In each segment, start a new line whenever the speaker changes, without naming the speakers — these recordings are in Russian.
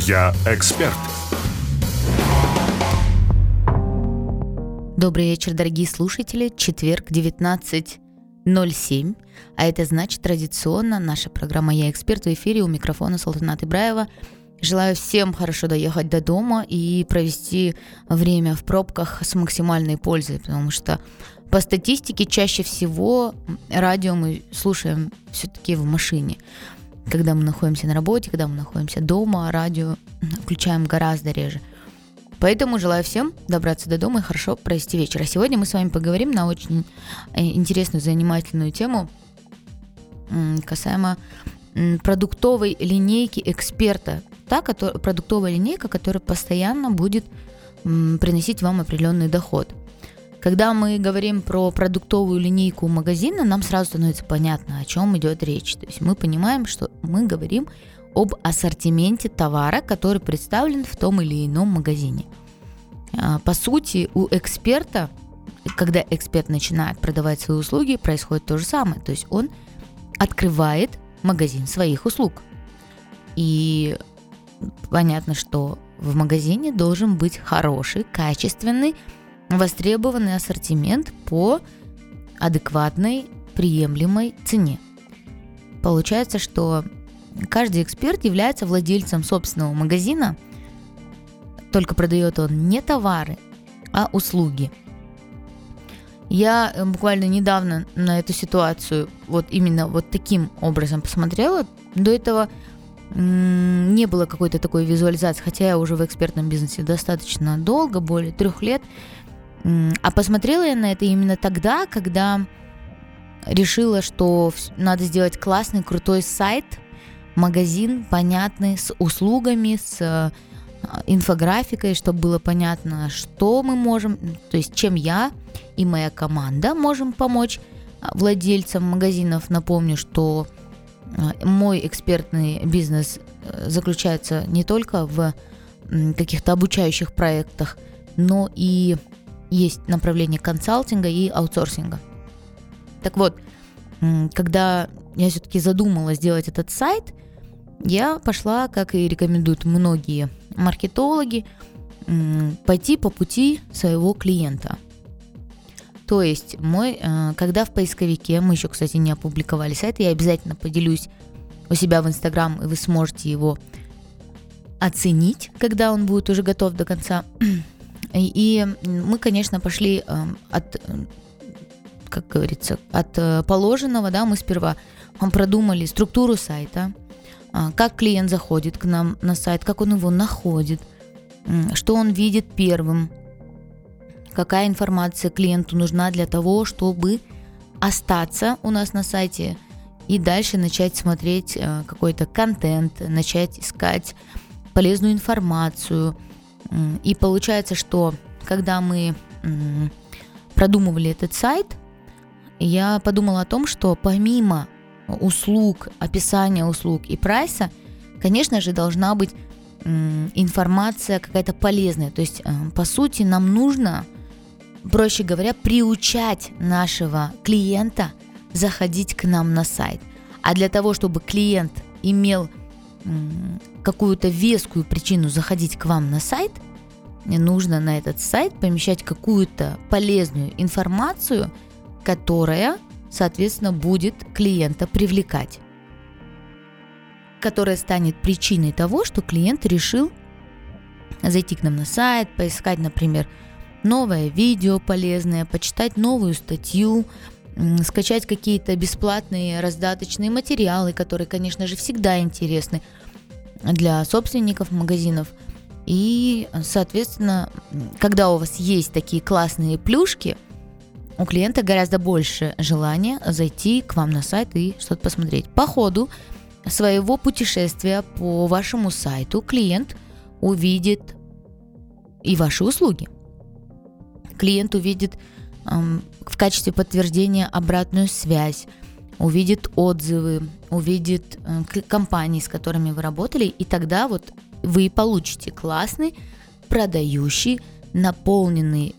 Я эксперт.
Добрый вечер, дорогие слушатели. Четверг, 19.07. А это значит традиционно наша программа «Я эксперт» в эфире у микрофона Салтанат Ибраева. Желаю всем хорошо доехать до дома и провести время в пробках с максимальной пользой, потому что по статистике чаще всего радио мы слушаем все-таки в машине. Когда мы находимся на работе, когда мы находимся дома, радио включаем гораздо реже. Поэтому желаю всем добраться до дома и хорошо провести вечер. А сегодня мы с вами поговорим на очень э, интересную, занимательную тему касаемо продуктовой линейки эксперта. Та который, продуктовая линейка, которая постоянно будет приносить вам определенный доход. Когда мы говорим про продуктовую линейку магазина, нам сразу становится понятно, о чем идет речь. То есть мы понимаем, что мы говорим об ассортименте товара, который представлен в том или ином магазине. А, по сути, у эксперта, когда эксперт начинает продавать свои услуги, происходит то же самое. То есть он открывает магазин своих услуг. И понятно, что в магазине должен быть хороший, качественный, востребованный ассортимент по адекватной, приемлемой цене. Получается, что каждый эксперт является владельцем собственного магазина, только продает он не товары, а услуги. Я э, буквально недавно на эту ситуацию вот именно вот таким образом посмотрела. До этого не было какой-то такой визуализации, хотя я уже в экспертном бизнесе достаточно долго, более трех лет. А посмотрела я на это именно тогда, когда решила, что надо сделать классный, крутой сайт, магазин, понятный, с услугами, с а, инфографикой, чтобы было понятно, что мы можем, то есть чем я и моя команда можем помочь а, владельцам магазинов. Напомню, что а, мой экспертный бизнес э, заключается не только в каких-то обучающих проектах, но и есть направление консалтинга и аутсорсинга. Так вот, когда я все-таки задумала сделать этот сайт, я пошла, как и рекомендуют многие маркетологи, пойти по пути своего клиента. То есть мой, э, когда в поисковике, мы еще, кстати, не опубликовали сайт, я обязательно поделюсь у себя в Инстаграм, и вы сможете его оценить, когда он будет уже готов до конца. И мы, конечно, пошли эм, от, как говорится, от э, положенного, да, мы сперва продумали структуру сайта, а, как клиент заходит к нам на сайт, как он его находит, что он видит первым, какая информация клиенту нужна для того, чтобы остаться у нас на сайте и дальше начать смотреть э, какой-то контент, начать искать полезную информацию, и получается, что когда мы продумывали этот сайт, я подумала о том, что помимо услуг, описания услуг и прайса, конечно же, должна быть информация какая-то полезная. То есть, э, по сути, нам нужно, проще говоря, приучать нашего клиента заходить к нам на сайт. А для того, чтобы клиент имел какую-то вескую причину заходить к вам на сайт, нужно на этот сайт помещать какую-то полезную информацию, которая, соответственно, будет клиента привлекать, которая станет причиной того, что клиент решил зайти к нам на сайт, поискать, например, новое видео полезное, почитать новую статью, скачать какие-то бесплатные раздаточные материалы, которые, конечно же, всегда интересны для собственников магазинов. И, соответственно, когда у вас есть такие классные плюшки, у клиента гораздо больше желания зайти к вам на сайт и что-то посмотреть. По ходу своего путешествия по вашему сайту клиент увидит и ваши услуги. Клиент увидит в качестве подтверждения обратную связь, увидит отзывы, увидит э, компании, с которыми вы работали, и тогда вот вы получите классный, продающий, наполненный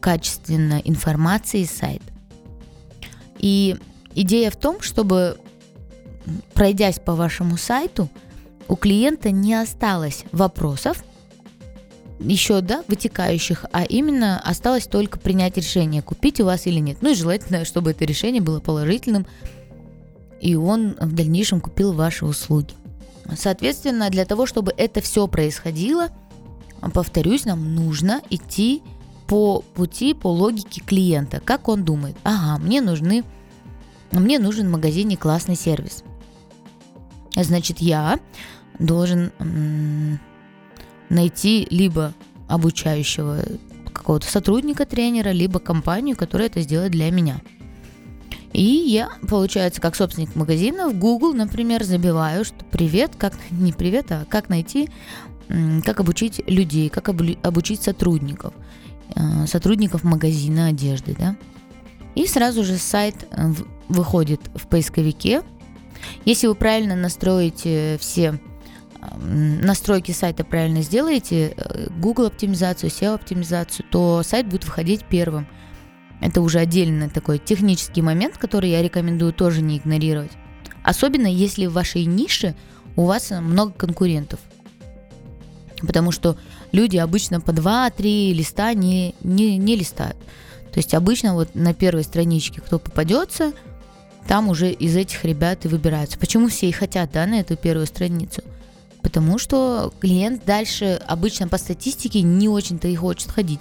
качественно информацией сайт. И идея в том, чтобы, пройдясь по вашему сайту, у клиента не осталось вопросов, еще, да, вытекающих, а именно осталось только принять решение, купить у вас или нет. Ну и желательно, чтобы это решение было положительным, и он в дальнейшем купил ваши услуги. Соответственно, для того, чтобы это все происходило, повторюсь, нам нужно идти по пути, по логике клиента. Как он думает? Ага, мне нужны, мне нужен в магазине классный сервис. Значит, я должен найти либо обучающего какого-то сотрудника, тренера, либо компанию, которая это сделает для меня. И я, получается, как собственник магазина в Google, например, забиваю, что привет, как не привет, а как найти, как обучить людей, как обучить сотрудников, э, сотрудников магазина одежды, да. И сразу же сайт э, выходит в поисковике. Если вы правильно настроите все настройки сайта правильно сделаете, э, Google оптимизацию, SEO оптимизацию, то сайт будет выходить первым. Это уже отдельный такой технический момент, который я рекомендую тоже не игнорировать. Особенно если в вашей нише у вас много конкурентов. Потому что люди обычно по 2-3 листа не, не, не листают. То есть обычно вот на первой страничке, кто попадется, там уже из этих ребят и выбираются. Почему все и хотят да, на эту первую страницу? Потому что клиент дальше обычно по статистике не очень-то и хочет ходить.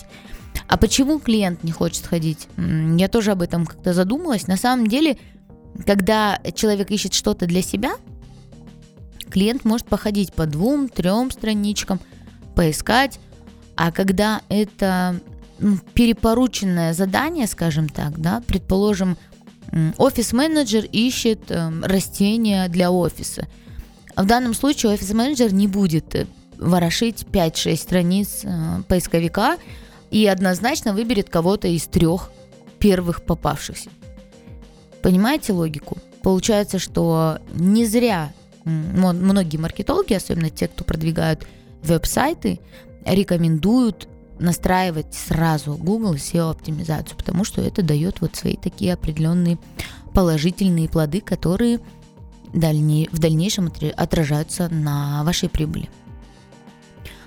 А почему клиент не хочет ходить? Я тоже об этом как-то задумалась. На самом деле, когда человек ищет что-то для себя, клиент может походить по двум, трем страничкам, поискать. А когда это перепорученное задание, скажем так, да, предположим, офис-менеджер ищет эм, растения для офиса. В данном случае офис-менеджер не будет э, ворошить 5-6 страниц э, поисковика, и однозначно выберет кого-то из трех первых попавшихся. Понимаете логику? Получается, что не зря многие маркетологи, особенно те, кто продвигают веб-сайты, рекомендуют настраивать сразу Google SEO оптимизацию, потому что это дает вот свои такие определенные положительные плоды, которые в дальнейшем отражаются на вашей прибыли.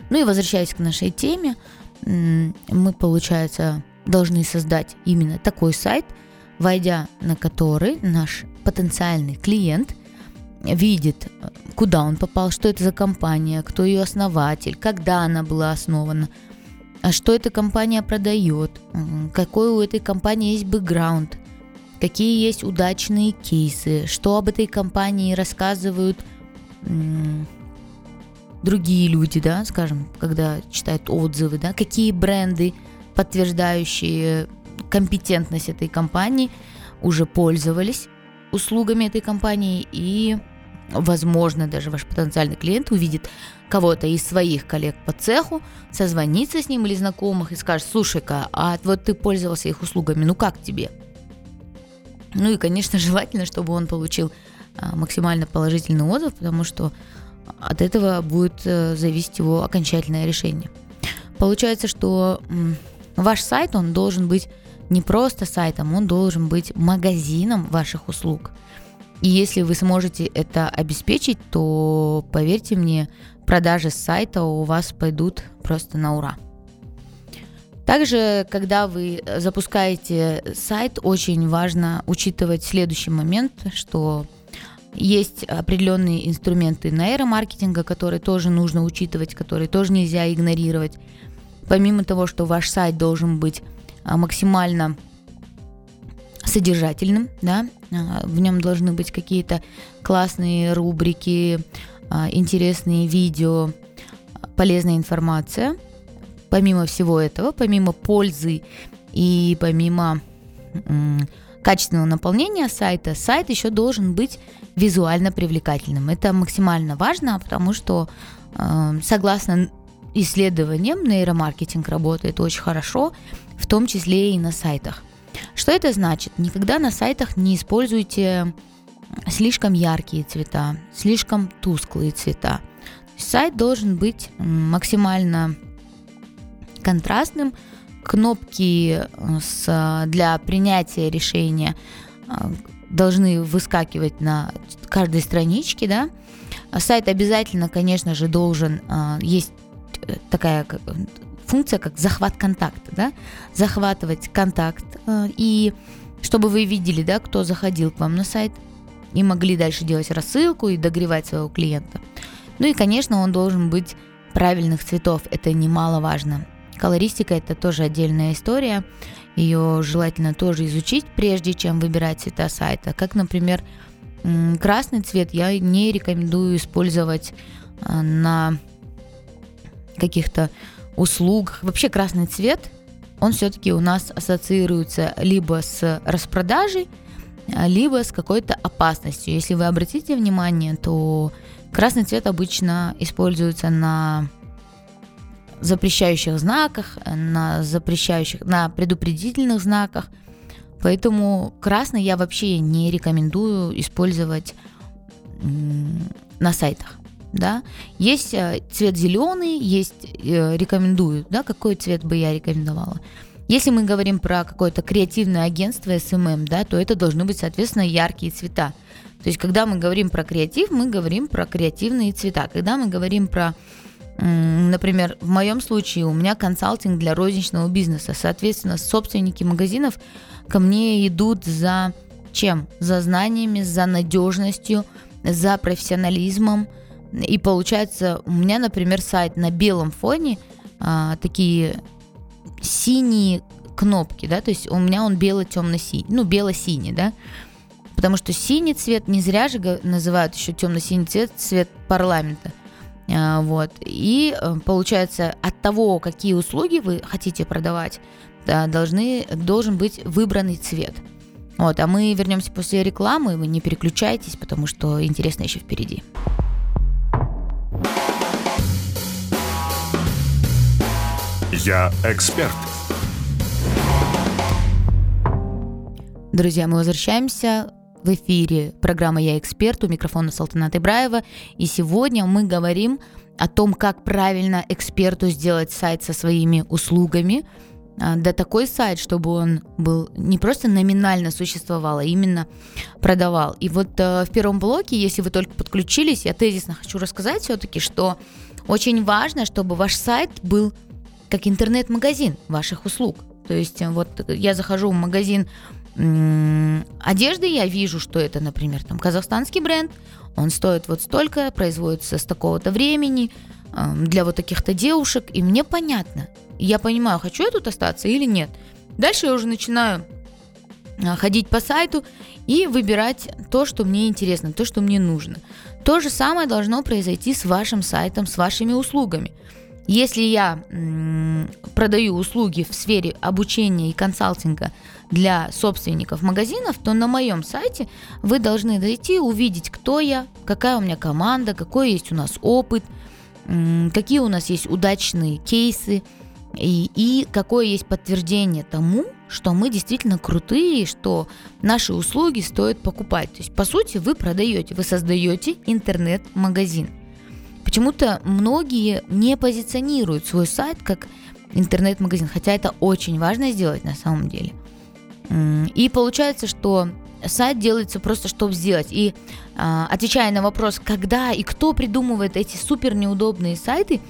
Ну и возвращаясь к нашей теме, мы, получается, должны создать именно такой сайт, войдя на который наш потенциальный клиент видит, куда он попал, что это за компания, кто ее основатель, когда она была основана, а что эта компания продает, какой у этой компании есть бэкграунд, какие есть удачные кейсы, что об этой компании рассказывают другие люди, да, скажем, когда читают отзывы, да, какие бренды, подтверждающие компетентность этой компании, уже пользовались услугами этой компании и возможно, даже ваш потенциальный клиент увидит кого-то из своих коллег по цеху, созвонится с ним или знакомых и скажет, слушай-ка, а вот ты пользовался их услугами, ну как тебе? Ну и, конечно, желательно, чтобы он получил а, максимально положительный отзыв, потому что от этого будет э, зависеть его окончательное решение. Получается, что ваш сайт, он должен быть не просто сайтом, он должен быть магазином ваших услуг. И если вы сможете это обеспечить, то, поверьте мне, продажи с сайта у вас пойдут просто на ура. Также, когда вы запускаете сайт, очень важно учитывать следующий момент, что есть определенные инструменты нейромаркетинга, которые тоже нужно учитывать, которые тоже нельзя игнорировать. Помимо того, что ваш сайт должен быть а, максимально содержательным, да, а, в нем должны быть какие-то классные рубрики, а, интересные видео, полезная информация. Помимо всего этого, помимо пользы и помимо качественного наполнения сайта, сайт еще должен быть визуально привлекательным. Это максимально важно, потому что э, согласно исследованиям нейромаркетинг работает очень хорошо, в том числе и на сайтах. Что это значит? Никогда на сайтах не используйте слишком яркие цвета, слишком тусклые цвета. Сайт должен быть максимально контрастным, кнопки э, с, для принятия решения э, должны выскакивать на каждой страничке, да, сайт обязательно, конечно же, должен есть такая функция, как захват контакта, да, захватывать контакт, и чтобы вы видели, да, кто заходил к вам на сайт, и могли дальше делать рассылку и догревать своего клиента. Ну и, конечно, он должен быть правильных цветов, это немаловажно. Колористика это тоже отдельная история, ее желательно тоже изучить, прежде чем выбирать цвета сайта. Как, например, красный цвет я не рекомендую использовать а, на каких-то услугах. Вообще красный цвет, он все-таки у нас ассоциируется либо с распродажей, а, либо с какой-то опасностью. Если вы обратите внимание, то красный цвет обычно используется на запрещающих знаках, на запрещающих, на предупредительных знаках. Поэтому красный я вообще не рекомендую использовать на сайтах. Да? Есть э, цвет зеленый, есть э, рекомендую, да, какой цвет бы я рекомендовала. Если мы говорим про какое-то креативное агентство SMM, да, то это должны быть, соответственно, яркие цвета. То есть, когда мы говорим про креатив, мы говорим про креативные цвета. Когда мы говорим про, например, в моем случае у меня консалтинг для розничного бизнеса, соответственно, собственники магазинов ко мне идут за чем? За знаниями, за надежностью, за профессионализмом. И получается, у меня, например, сайт на белом фоне, а, такие синие кнопки, да, то есть у меня он бело-темно-синий, ну, бело-синий, да, потому что синий цвет не зря же называют еще темно-синий цвет цвет парламента. А, вот. И э, получается, от того, какие услуги вы хотите продавать, да, должны, должен быть выбранный цвет. Вот, а мы вернемся после рекламы, вы не переключайтесь, потому что интересно еще впереди.
Я эксперт.
Друзья, мы возвращаемся в эфире программа «Я эксперт», у микрофона Салтаната Ибраева. И сегодня мы говорим о том, как правильно эксперту сделать сайт со своими услугами, а, да такой сайт, чтобы он был не просто номинально существовал, а именно продавал. И вот э, в первом блоке, если вы только подключились, я тезисно хочу рассказать все-таки, что очень важно, чтобы ваш сайт был как интернет-магазин ваших услуг. То есть э, вот я захожу в магазин одежды, я вижу, что это, например, там казахстанский бренд, он стоит вот столько, производится с такого-то времени, для вот таких-то девушек, и мне понятно. Я понимаю, хочу я тут остаться или нет. Дальше я уже начинаю а, ходить по сайту и выбирать то, что мне интересно, то, что мне нужно. То же самое должно произойти с вашим сайтом, с вашими услугами. Если я продаю услуги в сфере обучения и консалтинга для собственников магазинов, то на моем сайте вы должны зайти, увидеть, кто я, какая у меня команда, какой есть у нас опыт, какие у нас есть удачные кейсы и, и какое есть подтверждение тому, что мы действительно крутые, что наши услуги стоит покупать. То есть, по сути, вы продаете, вы создаете интернет-магазин. Почему-то многие не позиционируют свой сайт как интернет-магазин, хотя это очень важно сделать на самом деле. И получается, что сайт делается просто, чтобы сделать. И а, отвечая на вопрос, когда и кто придумывает эти супер неудобные сайты,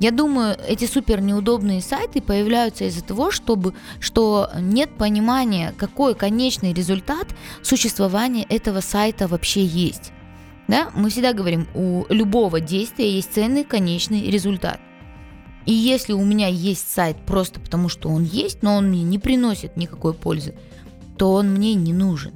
я думаю, эти супер неудобные сайты появляются из-за того, чтобы, что нет понимания, какой конечный результат существования этого сайта вообще есть. Да? Мы всегда говорим, у любого действия есть ценный конечный результат. И если у меня есть сайт просто потому, что он есть, но он мне не приносит никакой пользы, то он мне не нужен.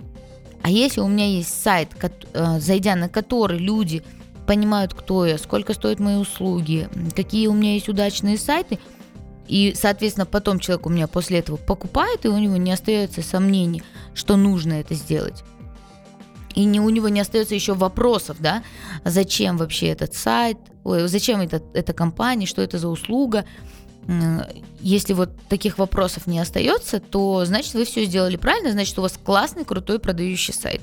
А если у меня есть сайт, э, зайдя на который люди понимают, кто я, сколько стоят мои услуги, какие у меня есть удачные сайты, и, соответственно, потом человек у меня после этого покупает, и у него не остается сомнений, что нужно это сделать и не, у него не остается еще вопросов, да, зачем вообще этот сайт, ой, зачем это, эта компания, что это за услуга. Если вот таких вопросов не остается, то значит вы все сделали правильно, значит у вас классный, крутой продающий сайт.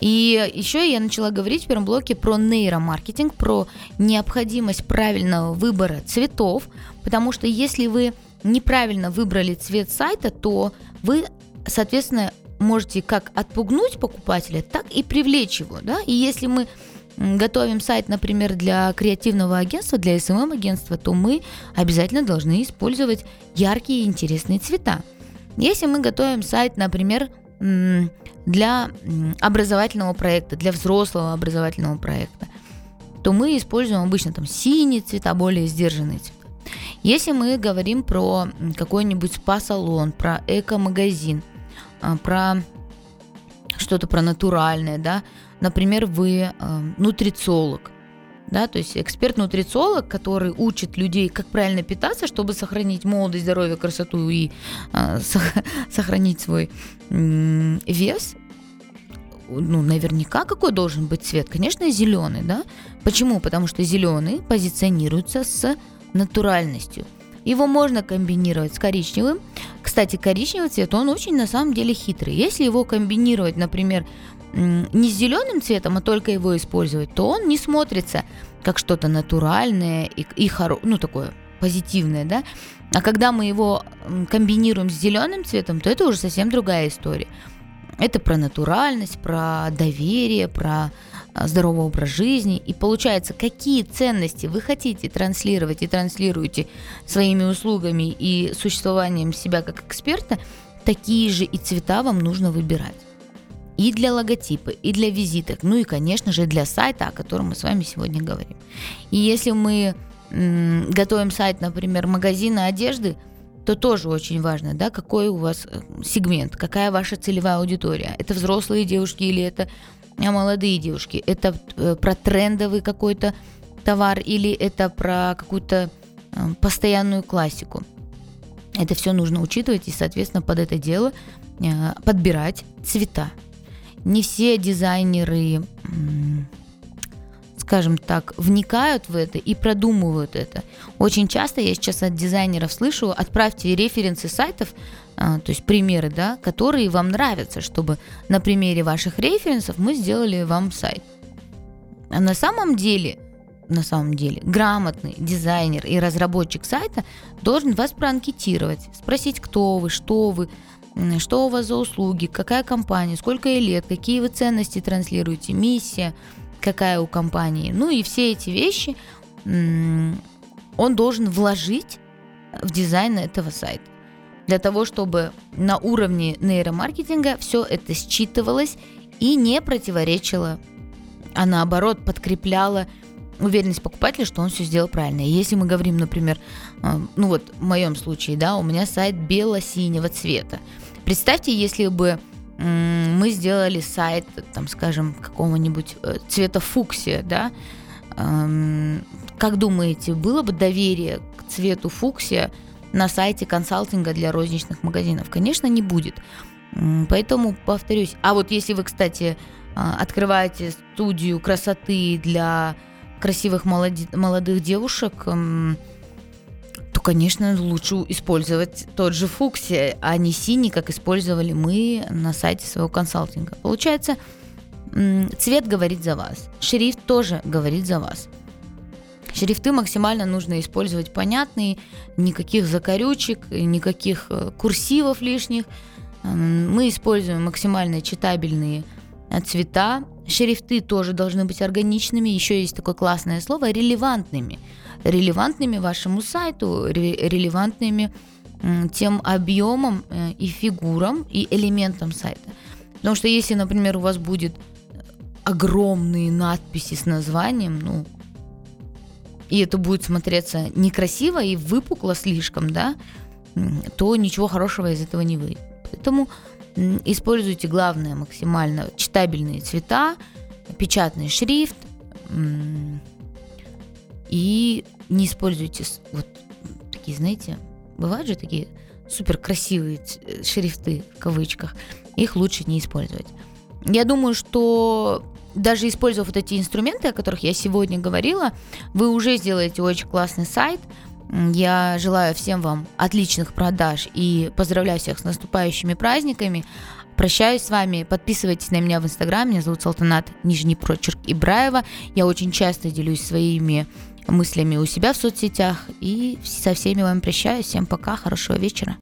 И еще я начала говорить в первом блоке про нейромаркетинг, про необходимость правильного выбора цветов, потому что если вы неправильно выбрали цвет сайта, то вы, соответственно, можете как отпугнуть покупателя, так и привлечь его. Да? И если мы готовим сайт, например, для креативного агентства, для SMM-агентства, то мы обязательно должны использовать яркие и интересные цвета. Если мы готовим сайт, например, для образовательного проекта, для взрослого образовательного проекта, то мы используем обычно там синие цвета, более сдержанные цвета. Если мы говорим про какой-нибудь спа-салон, про эко-магазин, про что-то про натуральное, да, например, вы э, нутрициолог, да, то есть эксперт-нутрициолог, который учит людей, как правильно питаться, чтобы сохранить молодость, здоровье, красоту и э, сохранить свой э, вес, ну, наверняка какой должен быть цвет? Конечно, зеленый, да? Почему? Потому что зеленый позиционируется с натуральностью. Его можно комбинировать с коричневым. Кстати, коричневый цвет, он очень на самом деле хитрый. Если его комбинировать, например, не с зеленым цветом, а только его использовать, то он не смотрится как что-то натуральное и, и хоро... ну, такое позитивное, да. А когда мы его комбинируем с зеленым цветом, то это уже совсем другая история. Это про натуральность, про доверие, про здоровый образ жизни. И получается, какие ценности вы хотите транслировать и транслируете своими услугами и существованием себя как эксперта, такие же и цвета вам нужно выбирать. И для логотипа, и для визиток, ну и, конечно же, для сайта, о котором мы с вами сегодня говорим. И если мы готовим сайт, например, магазина одежды, то тоже очень важно, да, какой у вас э, сегмент, какая ваша целевая аудитория. Это взрослые девушки или это молодые девушки? Это э, про трендовый какой-то товар или это про какую-то постоянную классику? Это все нужно учитывать и, соответственно, под это дело подбирать цвета. Не все дизайнеры скажем так, вникают в это и продумывают это. Очень часто я сейчас от дизайнеров слышу, отправьте референсы сайтов, а, то есть примеры, да, которые вам нравятся, чтобы на примере ваших референсов мы сделали вам сайт. А на самом деле, на самом деле, грамотный дизайнер и разработчик сайта должен вас проанкетировать, спросить, кто вы, что вы, что у вас за услуги, какая компания, сколько ей лет, какие вы ценности транслируете, миссия, какая у компании. Ну и все эти вещи он должен вложить в дизайн этого сайта. Для того, чтобы на уровне нейромаркетинга все это считывалось и не противоречило, а наоборот подкрепляло уверенность покупателя, что он все сделал правильно. И если мы говорим, например, э, ну вот в моем случае, да, у меня сайт бело-синего цвета. Представьте, если бы мы сделали сайт, там, скажем, какого-нибудь э, цвета фуксия, да, как думаете, было бы доверие к цвету фуксия на сайте консалтинга для розничных магазинов? Конечно, не будет. Поэтому повторюсь. А вот если вы, кстати, а, открываете студию красоты для красивых молодых девушек, то, конечно, лучше использовать тот же фуксия, а не синий, как использовали мы на сайте своего консалтинга. Получается, цвет говорит за вас, шрифт тоже говорит за вас. Шрифты максимально нужно использовать понятные, никаких закорючек, никаких э, курсивов лишних. Мы используем максимально читабельные э, цвета. Шрифты тоже должны быть органичными. Еще есть такое классное слово релевантными релевантными вашему сайту, релевантными тем объемом э, и фигурам и элементам сайта. Потому что если, например, у вас будет огромные надписи с названием, ну, и это будет смотреться некрасиво и выпукло слишком, да, то ничего хорошего из этого не выйдет. Поэтому используйте главное максимально читабельные цвета, печатный шрифт, и не используйте вот такие, знаете, бывают же такие супер красивые э, шрифты в кавычках. Их лучше не использовать. Я думаю, что даже используя вот эти инструменты, о которых я сегодня говорила, вы уже сделаете очень классный сайт. Я желаю всем вам отличных продаж и поздравляю всех с наступающими праздниками. Прощаюсь с вами. Подписывайтесь на меня в Инстаграме. Меня зовут Салтанат Нижний Прочерк Ибраева. Я очень часто делюсь своими мыслями у себя в соцсетях. И со всеми вами прощаюсь. Всем пока, хорошего вечера.